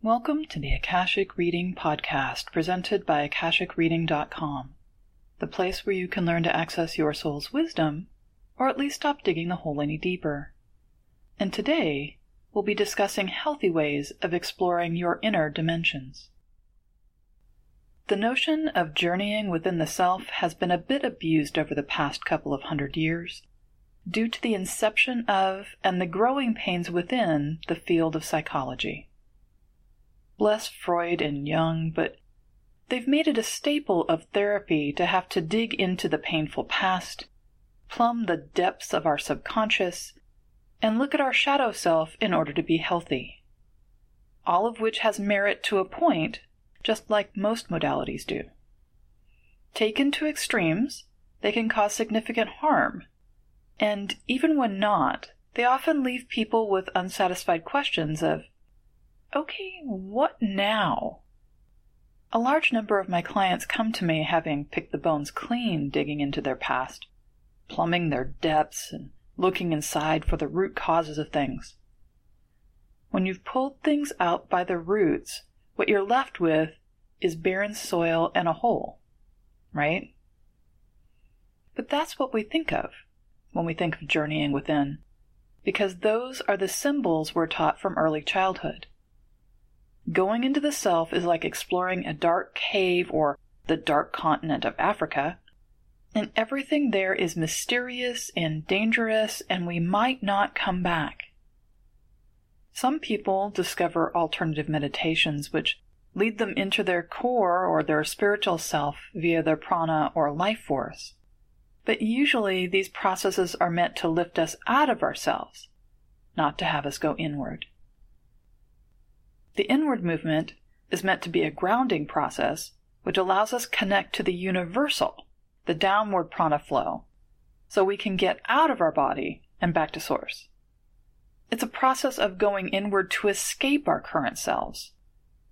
Welcome to the Akashic Reading Podcast presented by AkashicReading.com, the place where you can learn to access your soul's wisdom, or at least stop digging the hole any deeper. And today, we'll be discussing healthy ways of exploring your inner dimensions. The notion of journeying within the self has been a bit abused over the past couple of hundred years due to the inception of and the growing pains within the field of psychology. Bless Freud and Jung, but they've made it a staple of therapy to have to dig into the painful past, plumb the depths of our subconscious, and look at our shadow self in order to be healthy. All of which has merit to a point just like most modalities do. Taken to extremes, they can cause significant harm, and even when not, they often leave people with unsatisfied questions of, okay, what now? A large number of my clients come to me having picked the bones clean digging into their past, plumbing their depths, and looking inside for the root causes of things. When you've pulled things out by the roots, what you're left with is barren soil and a hole, right? But that's what we think of when we think of journeying within, because those are the symbols we're taught from early childhood. Going into the self is like exploring a dark cave or the dark continent of Africa, and everything there is mysterious and dangerous, and we might not come back. Some people discover alternative meditations which lead them into their core or their spiritual self via their prana or life force. But usually these processes are meant to lift us out of ourselves, not to have us go inward. The inward movement is meant to be a grounding process which allows us connect to the universal, the downward prana flow, so we can get out of our body and back to source. It's a process of going inward to escape our current selves,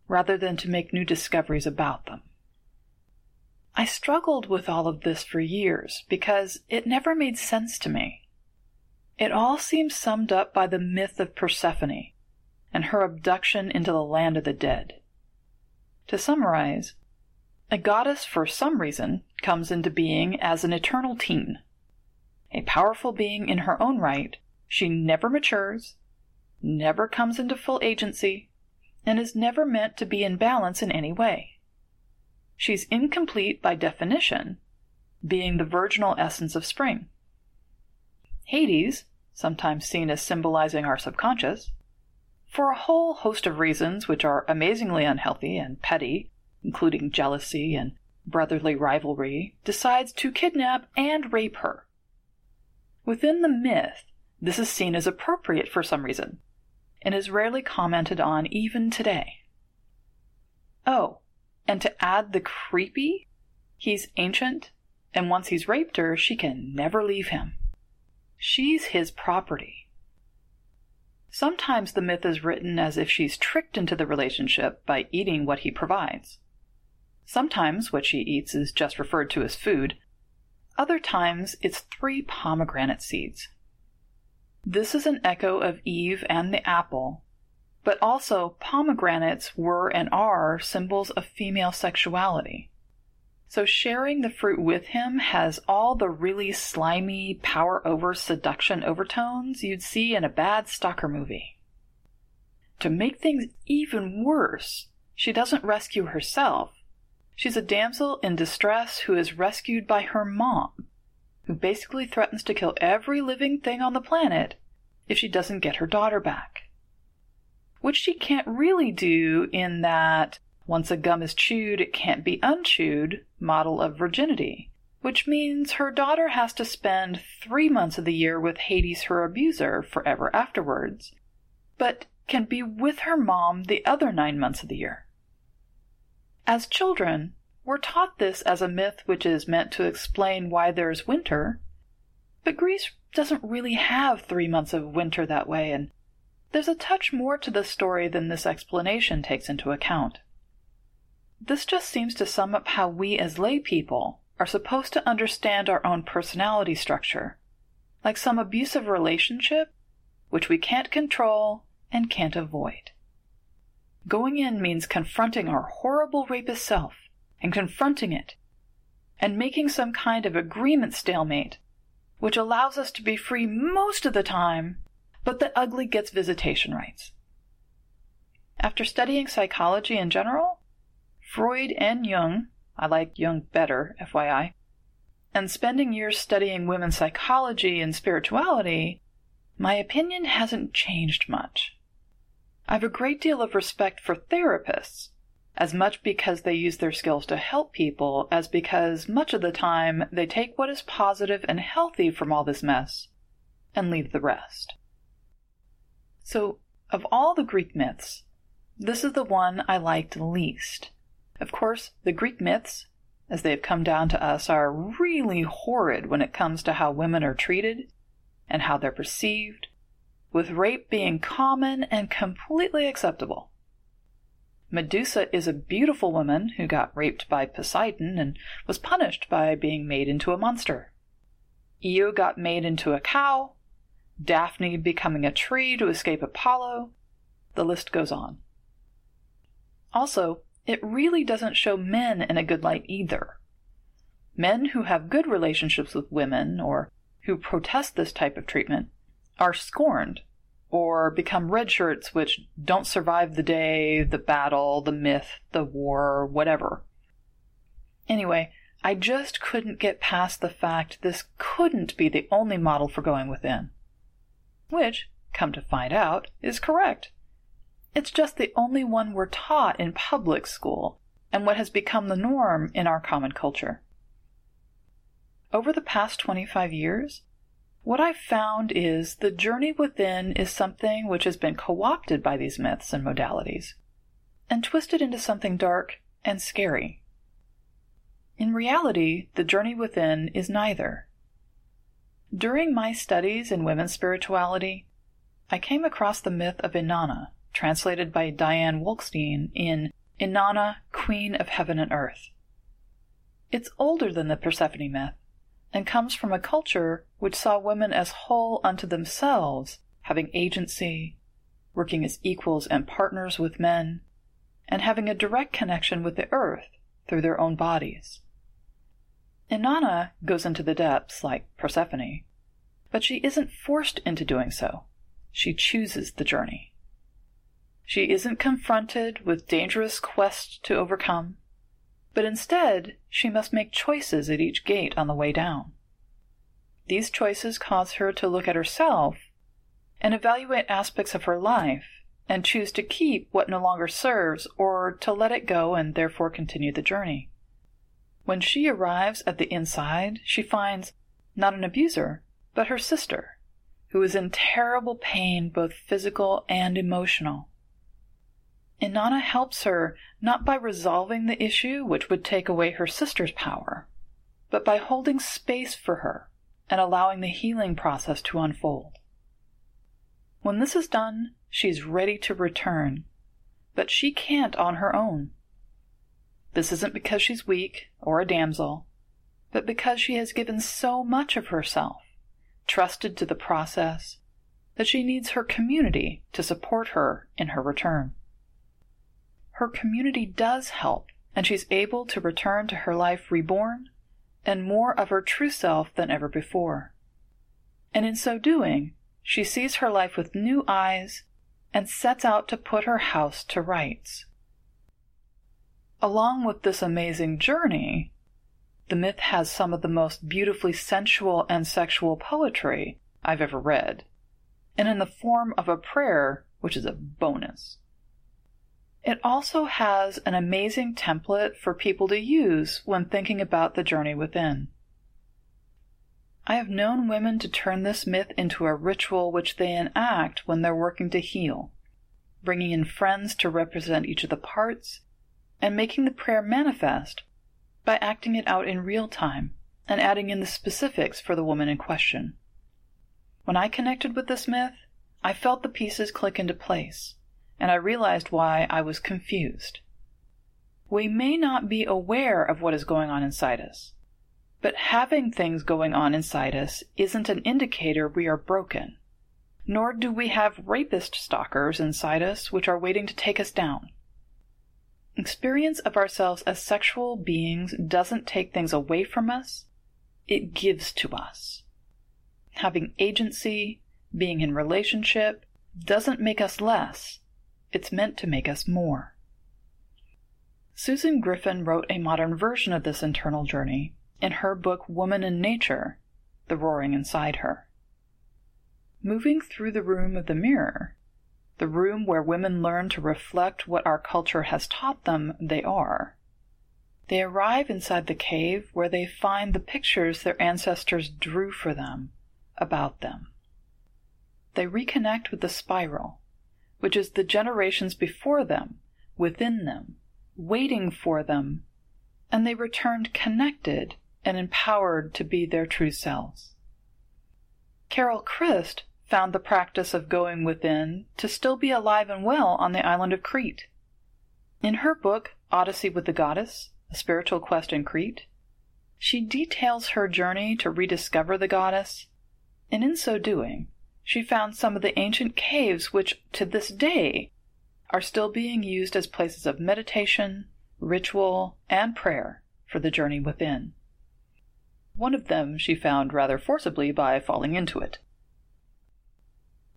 rather than to make new discoveries about them. I struggled with all of this for years because it never made sense to me. It all seems summed up by the myth of Persephone and her abduction into the land of the dead. To summarize, a goddess for some reason comes into being as an eternal teen. A powerful being in her own right she never matures, never comes into full agency, and is never meant to be in balance in any way. She's incomplete by definition, being the virginal essence of spring. Hades, sometimes seen as symbolizing our subconscious, for a whole host of reasons which are amazingly unhealthy and petty, including jealousy and brotherly rivalry, decides to kidnap and rape her. Within the myth, this is seen as appropriate for some reason, and is rarely commented on even today. Oh, and to add the creepy, he's ancient, and once he's raped her, she can never leave him. She's his property. Sometimes the myth is written as if she's tricked into the relationship by eating what he provides. Sometimes what she eats is just referred to as food. Other times it's three pomegranate seeds. This is an echo of Eve and the apple, but also pomegranates were and are symbols of female sexuality. So sharing the fruit with him has all the really slimy, power over seduction overtones you'd see in a bad stalker movie. To make things even worse, she doesn't rescue herself. She's a damsel in distress who is rescued by her mom, who basically threatens to kill every living thing on the planet if she doesn't get her daughter back. Which she can't really do in that once a gum is chewed, it can't be unchewed model of virginity, which means her daughter has to spend three months of the year with Hades, her abuser, forever afterwards, but can be with her mom the other nine months of the year. As children, we're taught this as a myth which is meant to explain why there's winter, but Greece doesn't really have three months of winter that way, and there's a touch more to the story than this explanation takes into account. This just seems to sum up how we as lay people are supposed to understand our own personality structure, like some abusive relationship which we can't control and can't avoid. Going in means confronting our horrible rapist self and confronting it and making some kind of agreement stalemate, which allows us to be free most of the time, but the ugly gets visitation rights. After studying psychology in general, Freud and Jung, I like Jung better, FYI, and spending years studying women's psychology and spirituality, my opinion hasn't changed much. I have a great deal of respect for therapists, as much because they use their skills to help people as because much of the time they take what is positive and healthy from all this mess and leave the rest. So, of all the Greek myths, this is the one I liked least. Of course, the Greek myths, as they have come down to us, are really horrid when it comes to how women are treated and how they're perceived, with rape being common and completely acceptable. Medusa is a beautiful woman who got raped by Poseidon and was punished by being made into a monster. Io got made into a cow, Daphne becoming a tree to escape Apollo. The list goes on. Also, it really doesn't show men in a good light either. Men who have good relationships with women or who protest this type of treatment are scorned or become red shirts which don't survive the day, the battle, the myth, the war, whatever. Anyway, I just couldn't get past the fact this couldn't be the only model for going within. Which, come to find out, is correct. It's just the only one we're taught in public school and what has become the norm in our common culture. Over the past 25 years, what I've found is the journey within is something which has been co opted by these myths and modalities and twisted into something dark and scary. In reality, the journey within is neither. During my studies in women's spirituality, I came across the myth of Inanna, translated by Diane Wolkstein in Inanna, Queen of Heaven and Earth. It's older than the Persephone myth and comes from a culture which saw women as whole unto themselves, having agency, working as equals and partners with men, and having a direct connection with the earth through their own bodies. Inanna goes into the depths like Persephone, but she isn't forced into doing so. She chooses the journey. She isn't confronted with dangerous quests to overcome but instead she must make choices at each gate on the way down. These choices cause her to look at herself and evaluate aspects of her life and choose to keep what no longer serves or to let it go and therefore continue the journey. When she arrives at the inside, she finds not an abuser, but her sister, who is in terrible pain, both physical and emotional. Inanna helps her not by resolving the issue, which would take away her sister's power, but by holding space for her and allowing the healing process to unfold. When this is done, she's ready to return, but she can't on her own. This isn't because she's weak or a damsel, but because she has given so much of herself, trusted to the process, that she needs her community to support her in her return her community does help, and she's able to return to her life reborn and more of her true self than ever before. And in so doing, she sees her life with new eyes and sets out to put her house to rights. Along with this amazing journey, the myth has some of the most beautifully sensual and sexual poetry I've ever read, and in the form of a prayer, which is a bonus. It also has an amazing template for people to use when thinking about the journey within. I have known women to turn this myth into a ritual which they enact when they're working to heal, bringing in friends to represent each of the parts, and making the prayer manifest by acting it out in real time and adding in the specifics for the woman in question. When I connected with this myth, I felt the pieces click into place and I realized why I was confused. We may not be aware of what is going on inside us, but having things going on inside us isn't an indicator we are broken. Nor do we have rapist stalkers inside us which are waiting to take us down. experience of ourselves as sexual beings doesn't take things away from us, it gives to us. Having agency, being in relationship, doesn't make us less, it's meant to make us more. Susan Griffin wrote a modern version of this internal journey in her book Woman in Nature The Roaring Inside Her. Moving through the room of the mirror, the room where women learn to reflect what our culture has taught them they are, they arrive inside the cave where they find the pictures their ancestors drew for them about them. They reconnect with the spiral, which is the generations before them, within them, waiting for them, and they returned connected and empowered to be their true selves. Carol Christ found the practice of going within to still be alive and well on the island of Crete. In her book, Odyssey with the Goddess A Spiritual Quest in Crete, she details her journey to rediscover the goddess, and in so doing, she found some of the ancient caves which, to this day, are still being used as places of meditation, ritual, and prayer for the journey within. One of them she found rather forcibly by falling into it.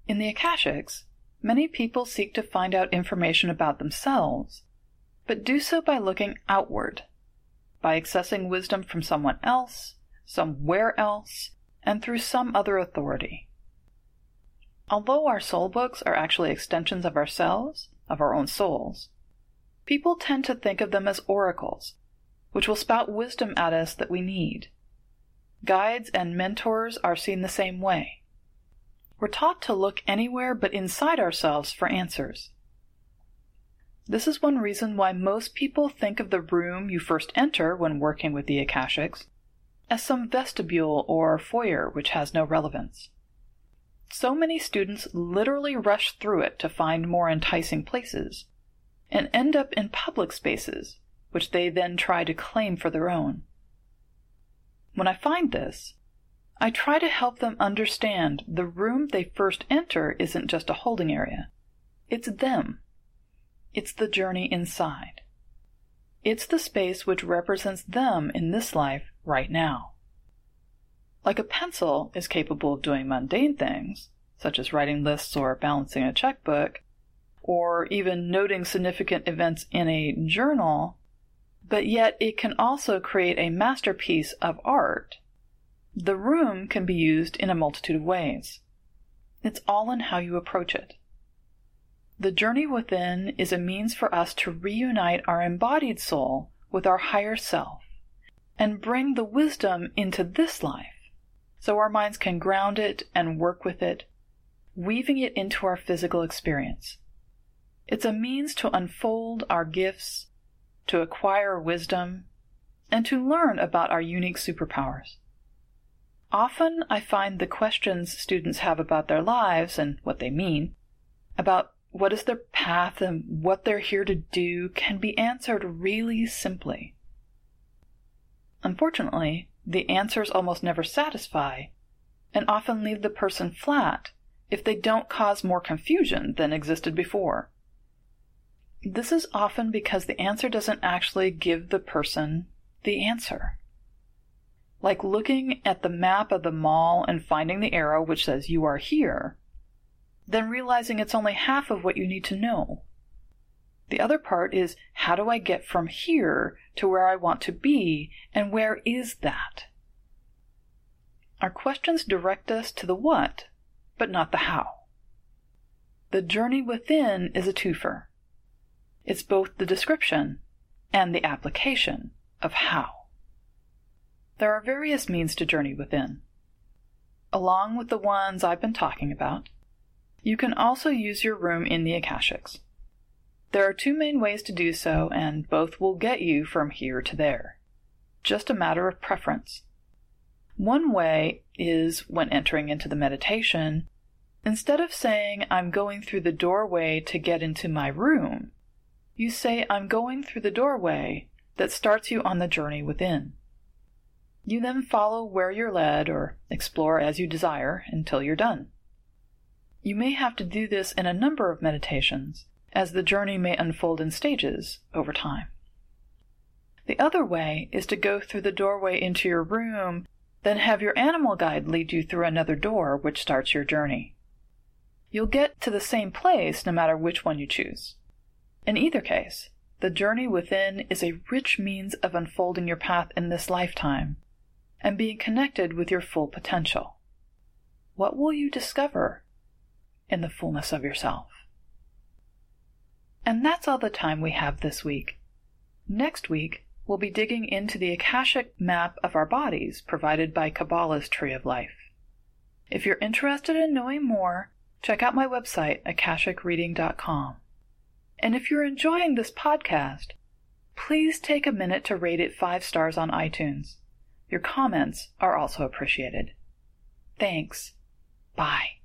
In the Akashics, many people seek to find out information about themselves, but do so by looking outward, by accessing wisdom from someone else, somewhere else, and through some other authority. Although our soul books are actually extensions of ourselves, of our own souls, people tend to think of them as oracles, which will spout wisdom at us that we need. Guides and mentors are seen the same way. We're taught to look anywhere but inside ourselves for answers. This is one reason why most people think of the room you first enter when working with the Akashics as some vestibule or foyer which has no relevance. So many students literally rush through it to find more enticing places, and end up in public spaces, which they then try to claim for their own. When I find this, I try to help them understand the room they first enter isn't just a holding area. It's them. It's the journey inside. It's the space which represents them in this life right now. Like a pencil is capable of doing mundane things, such as writing lists or balancing a checkbook, or even noting significant events in a journal, but yet it can also create a masterpiece of art the room can be used in a multitude of ways. It's all in how you approach it. The journey within is a means for us to reunite our embodied soul with our higher self and bring the wisdom into this life so our minds can ground it and work with it, weaving it into our physical experience. It's a means to unfold our gifts, to acquire wisdom, and to learn about our unique superpowers. Often I find the questions students have about their lives and what they mean, about what is their path and what they're here to do, can be answered really simply. Unfortunately, the answers almost never satisfy and often leave the person flat if they don't cause more confusion than existed before. This is often because the answer doesn't actually give the person the answer like looking at the map of the mall and finding the arrow which says you are here, then realizing it's only half of what you need to know. The other part is how do I get from here to where I want to be, and where is that? Our questions direct us to the what, but not the how. The journey within is a twofer. It's both the description and the application of how. There are various means to journey within. Along with the ones I've been talking about, you can also use your room in the Akashics. There are two main ways to do so, and both will get you from here to there. Just a matter of preference. One way is when entering into the meditation, instead of saying, I'm going through the doorway to get into my room, you say, I'm going through the doorway that starts you on the journey within. You then follow where you're led or explore as you desire until you're done. You may have to do this in a number of meditations, as the journey may unfold in stages over time. The other way is to go through the doorway into your room, then have your animal guide lead you through another door which starts your journey. You'll get to the same place no matter which one you choose. In either case, the journey within is a rich means of unfolding your path in this lifetime and being connected with your full potential. What will you discover in the fullness of yourself? And that's all the time we have this week. Next week, we'll be digging into the Akashic map of our bodies provided by Kabbalah's Tree of Life. If you're interested in knowing more, check out my website, akashicreading.com. And if you're enjoying this podcast, please take a minute to rate it five stars on iTunes. Your comments are also appreciated. Thanks. Bye.